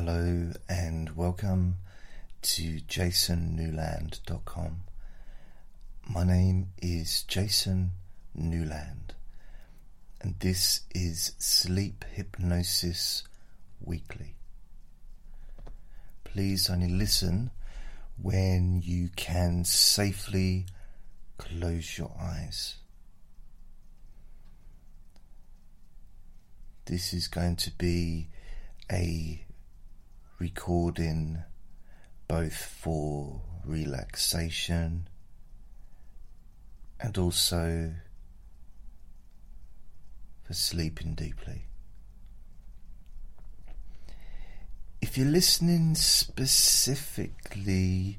Hello and welcome to jasonnewland.com. My name is Jason Newland and this is Sleep Hypnosis Weekly. Please only listen when you can safely close your eyes. This is going to be a recording both for relaxation and also for sleeping deeply. If you're listening specifically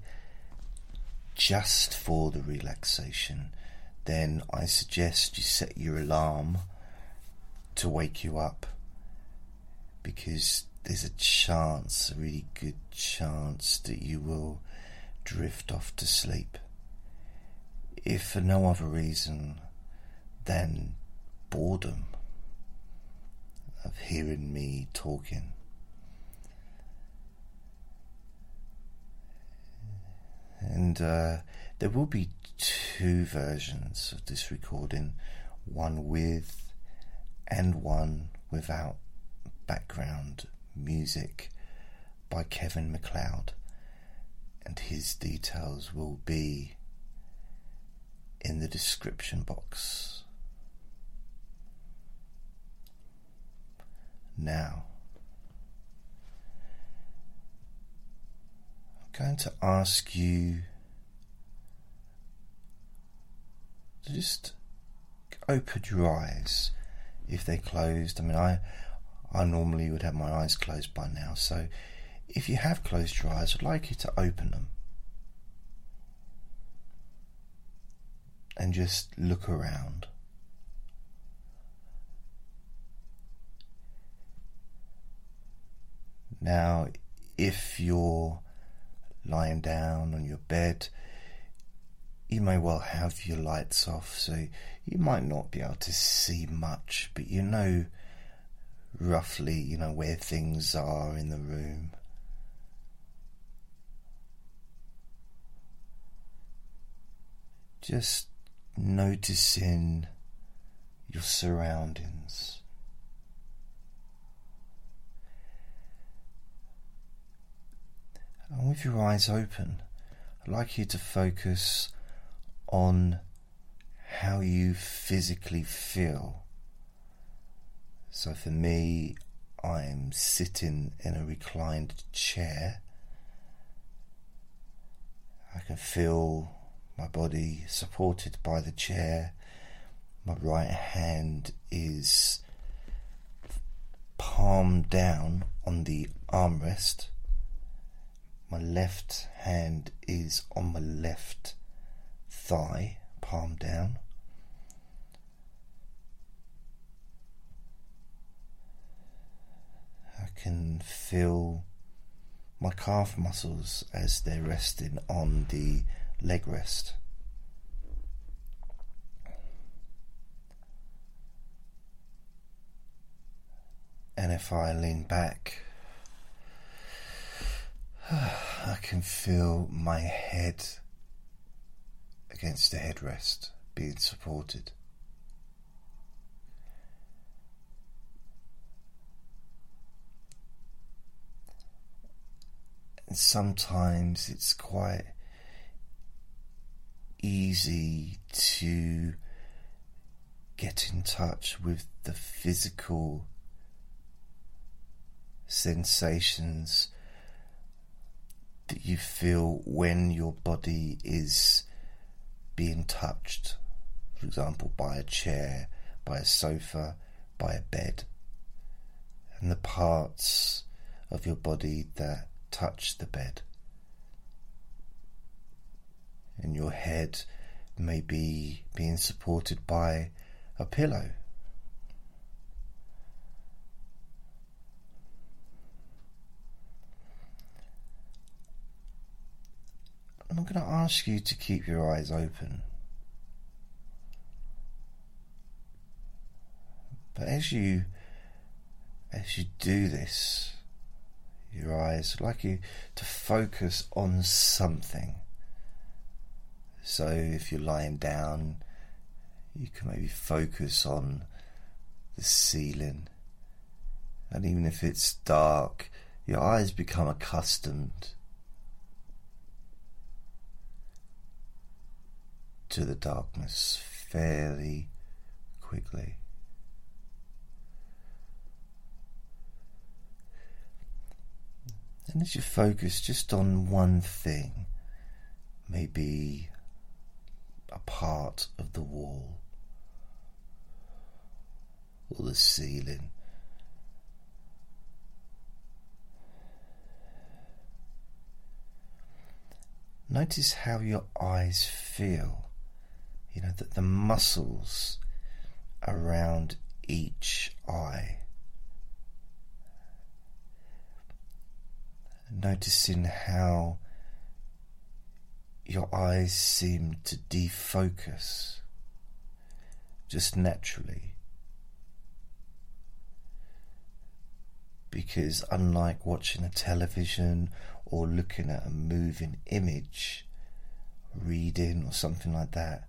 just for the relaxation, then I suggest you set your alarm to wake you up because there's a chance, a really good chance, that you will drift off to sleep. If for no other reason than boredom of hearing me talking. And uh, there will be two versions of this recording one with and one without background music by Kevin MacLeod, and his details will be in the description box. Now, I'm going to ask you to just open your eyes if they're closed. I mean, I I normally would have my eyes closed by now, so if you have closed your eyes, I'd like you to open them. And just look around. Now, if you're lying down on your bed, you may well have your lights off, so you might not be able to see much, but you know roughly, you know, where things are in the room. Just noticing your surroundings. And with your eyes open, I'd like you to focus on how you physically feel so for me, I'm sitting in a reclined chair. I can feel my body supported by the chair. My right hand is palm down on the armrest. My left hand is on my left thigh, palm down. Can feel my calf muscles as they're resting on the leg rest. And if I lean back, I can feel my head against the headrest being supported. And sometimes it's quite easy to get in touch with the physical sensations that you feel when your body is being touched, for example, by a chair, by a sofa, by a bed, and the parts of your body that touch the bed. And your head may be being supported by a pillow. I'm going to ask you to keep your eyes open. But as you as you do this, your eyes. I'd like you to focus on something. So if you're lying down, you can maybe focus on the ceiling. And even if it's dark, your eyes become accustomed to the darkness fairly quickly. And as you focus just on one thing, maybe a part of the wall or the ceiling. Notice how your eyes feel. You know, that the muscles around each eye. Noticing how your eyes seem to defocus just naturally. Because, unlike watching a television or looking at a moving image, reading or something like that,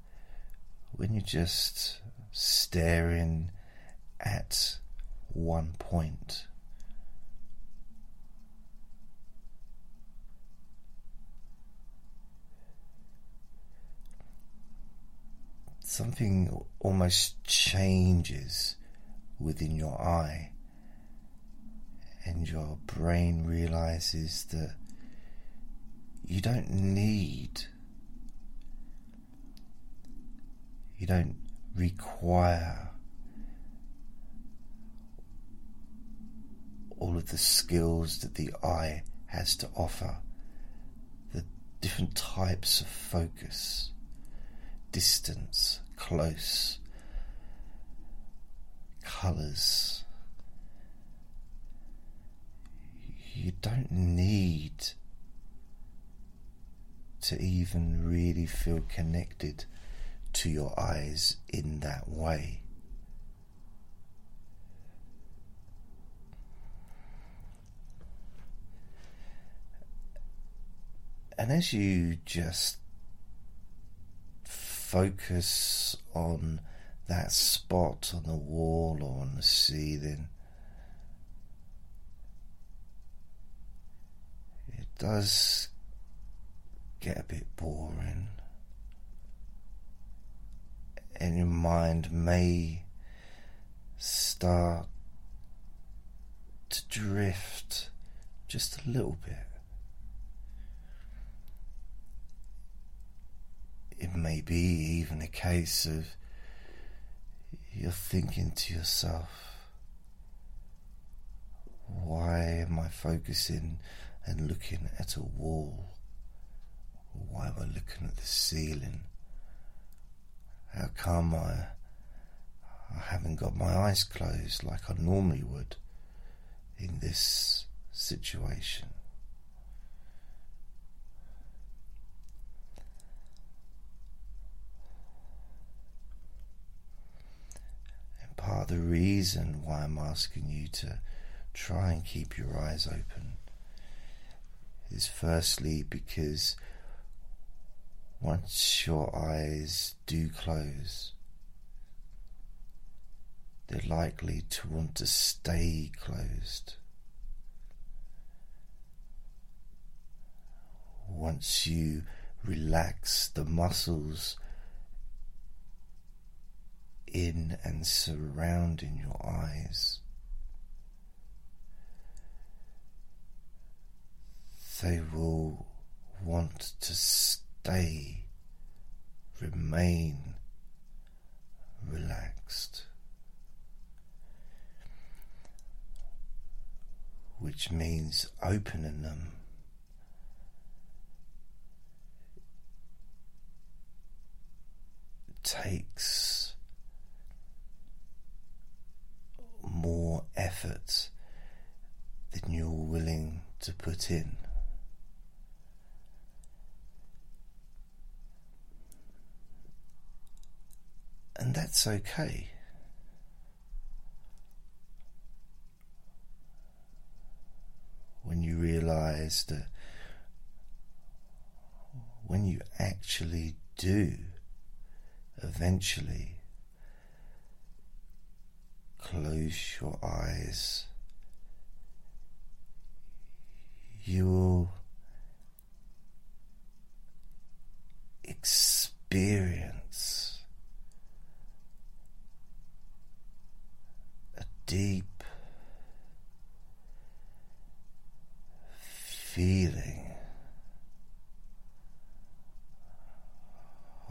when you're just staring at one point, something almost changes within your eye, and your brain realizes that you don't need, you don't require all of the skills that the eye has to offer, the different types of focus distance, close, colours. You don't need to even really feel connected to your eyes in that way. And as you just focus on that spot on the wall or on the ceiling, it does get a bit boring, and your mind may start to drift just a little bit. May be even a case of you're thinking to yourself, why am I focusing and looking at a wall? Why am I looking at the ceiling? How come I, I haven't got my eyes closed like I normally would in this situation? Part of the reason why I'm asking you to try and keep your eyes open is firstly because once your eyes do close, they're likely to want to stay closed. Once you relax the muscles in and surrounding your eyes. They will want to stay, remain relaxed, which means opening them. takes more effort than you're willing to put in. And that's okay. When you realize that when you actually do eventually close your eyes, you will experience a deep feeling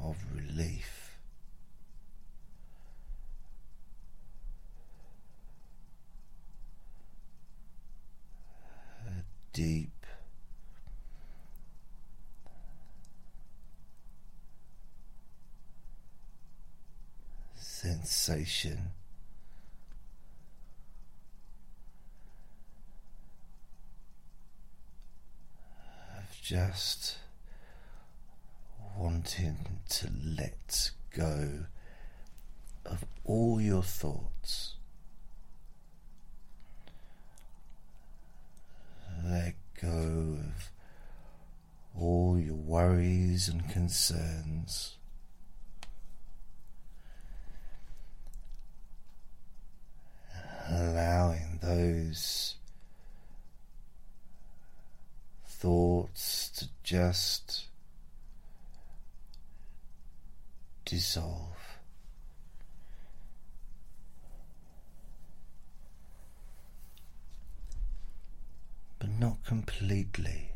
of relief. A deep sensation of just wanting to let go of all your thoughts. Let go of all your worries and concerns. Allowing those thoughts to just dissolve. But not completely.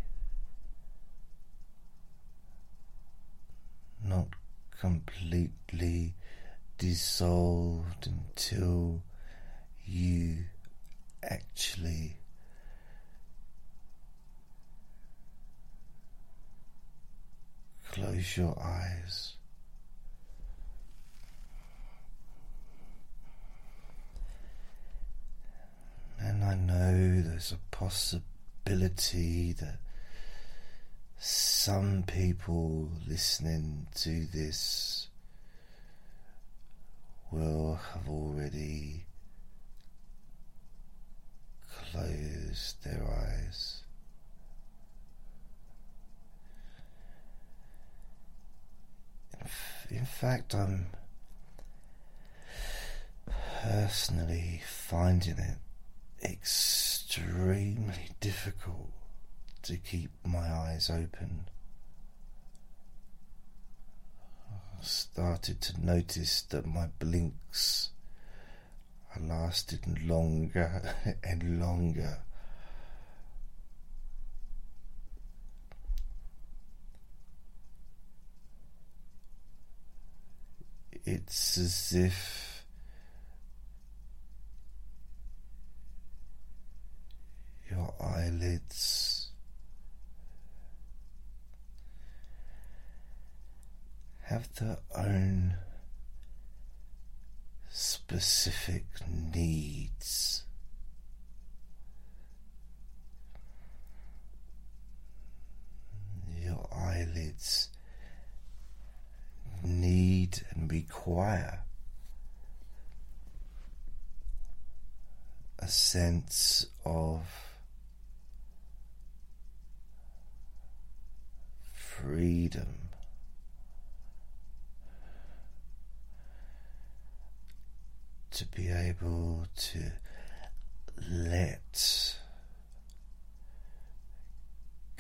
Not completely dissolved until you actually close your eyes. And I know there's a possibility that some people listening to this will have already closed their eyes. In fact, I'm personally finding it extremely difficult to keep my eyes open. I started to notice that my blinks lasting longer and longer. It's as if eyelids. Have their own specific needs. Your eyelids need and require a sense of freedom. To be able to let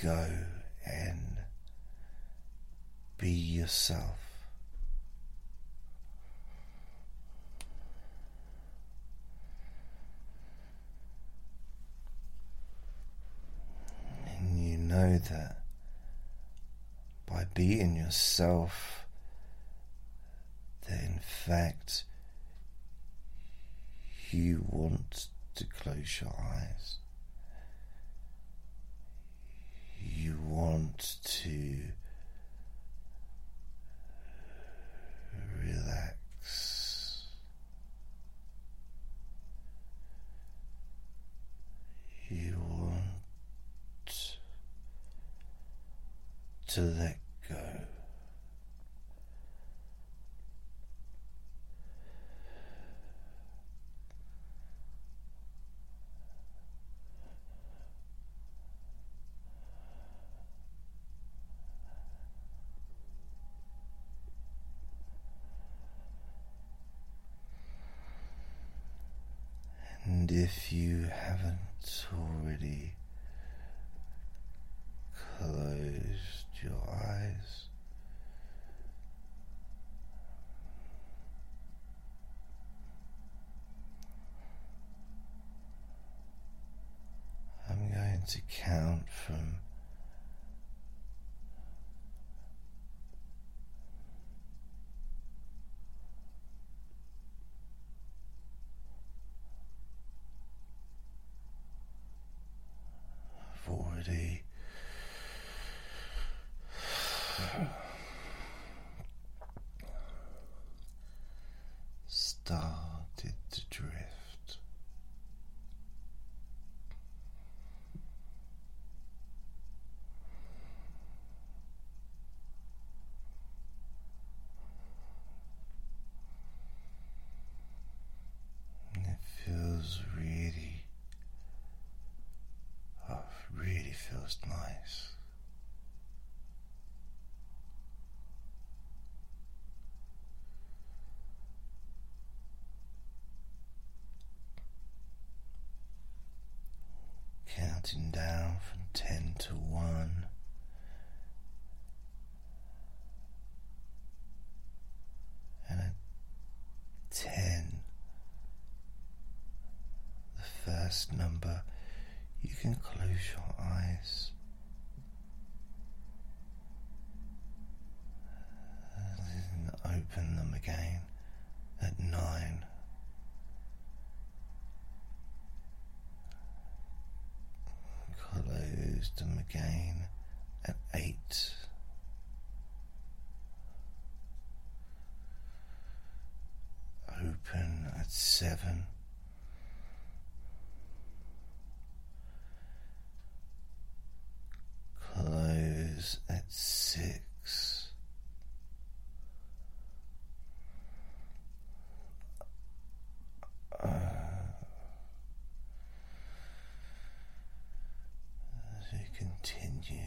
go and be yourself. And you know that by being yourself, that in fact you want to close your eyes. You want to relax. You want to let go. And if you haven't already closed your eyes, I'm going to count from I've already started to drift. it feels really, oh, really feels nice. Counting down from ten to one. And at ten, the first number, you can close your eyes. And open them again at nine. Them again at eight. Open at seven. Close at six. Uh, as we continue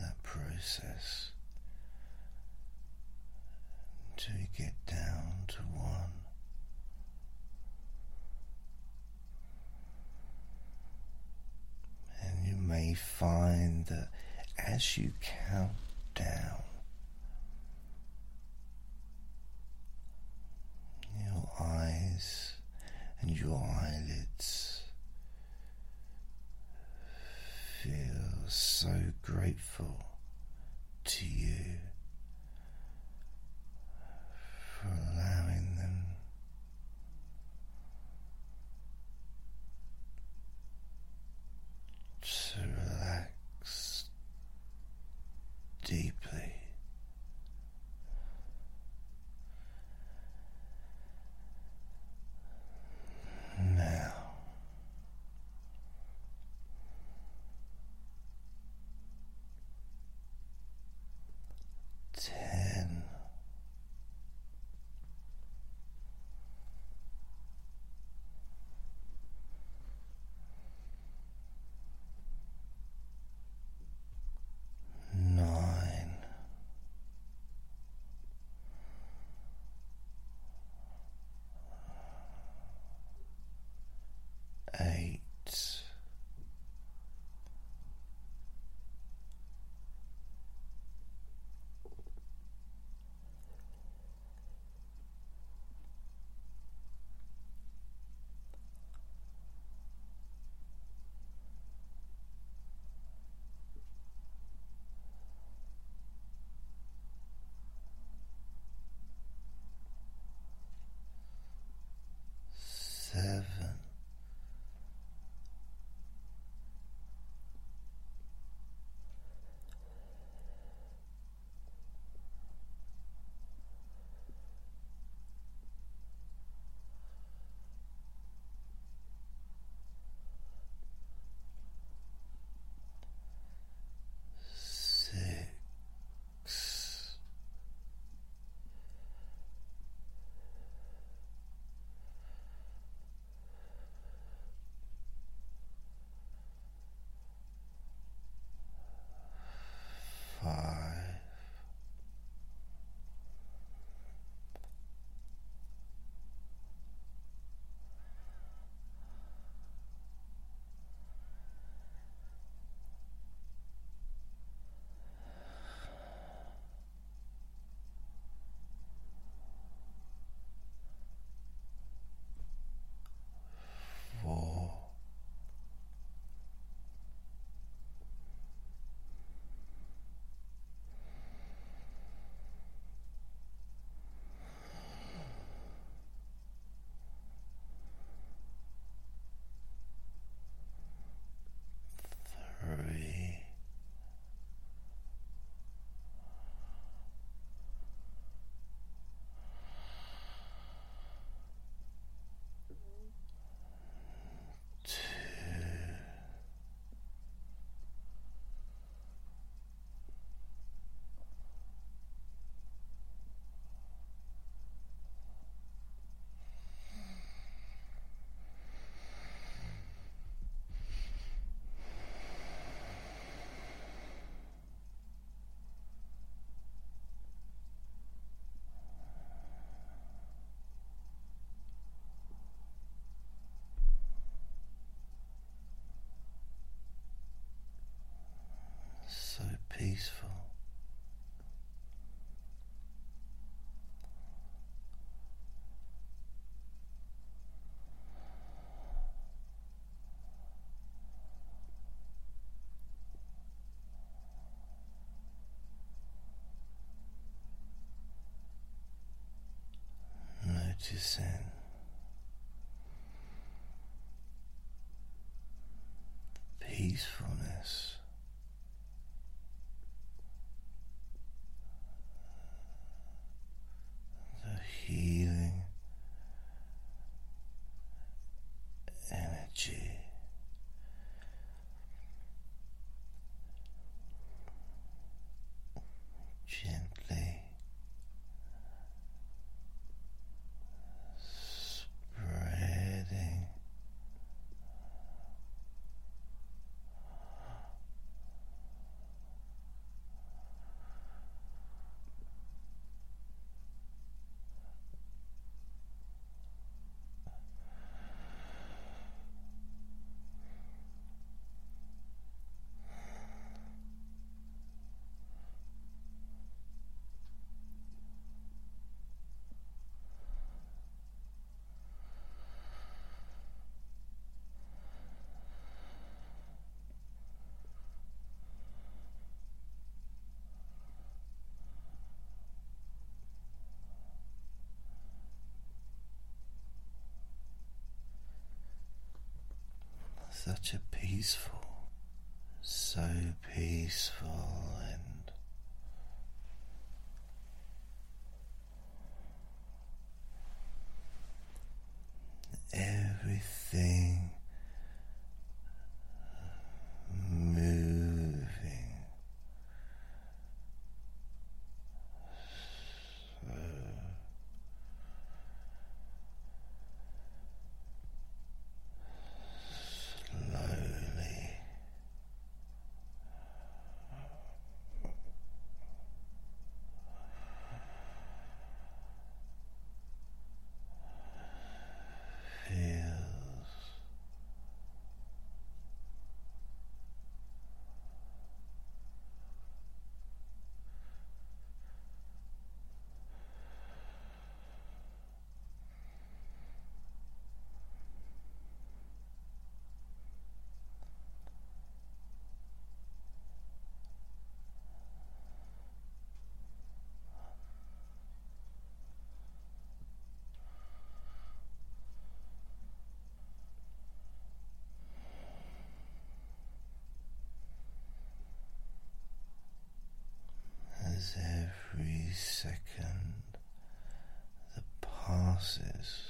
that process until you get down to one. And you may find that as you count down, your eyes and your eyelids feel so grateful Peacefulness. Such a peaceful, so peaceful and everything moving so slowly. Feels as every second that passes.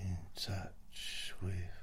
In touch with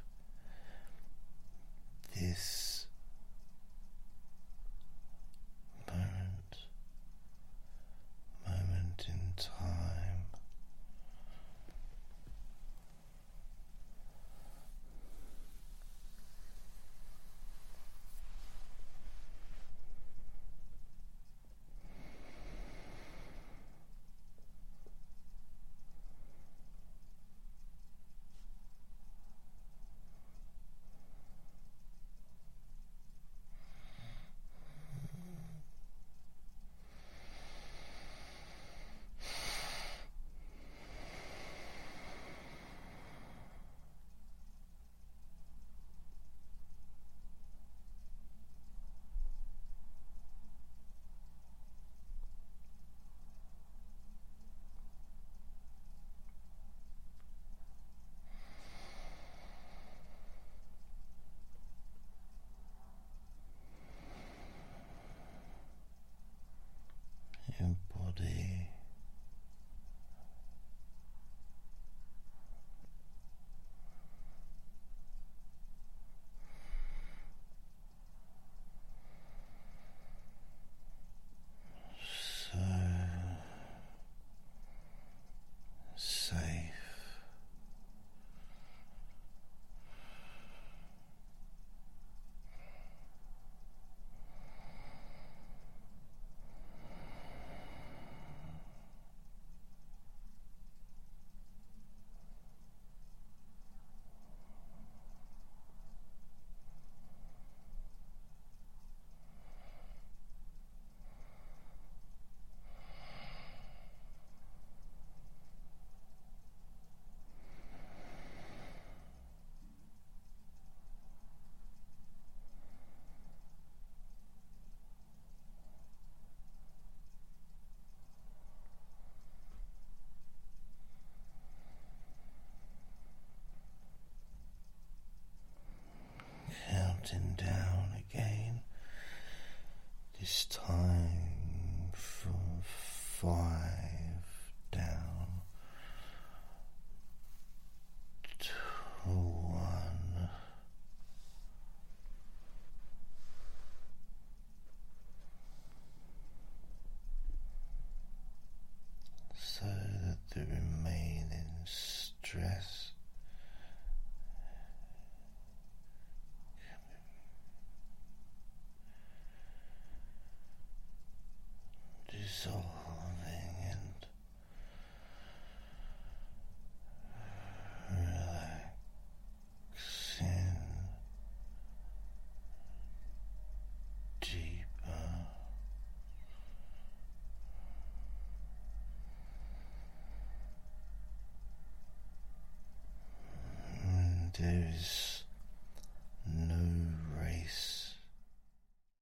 counting down again. This time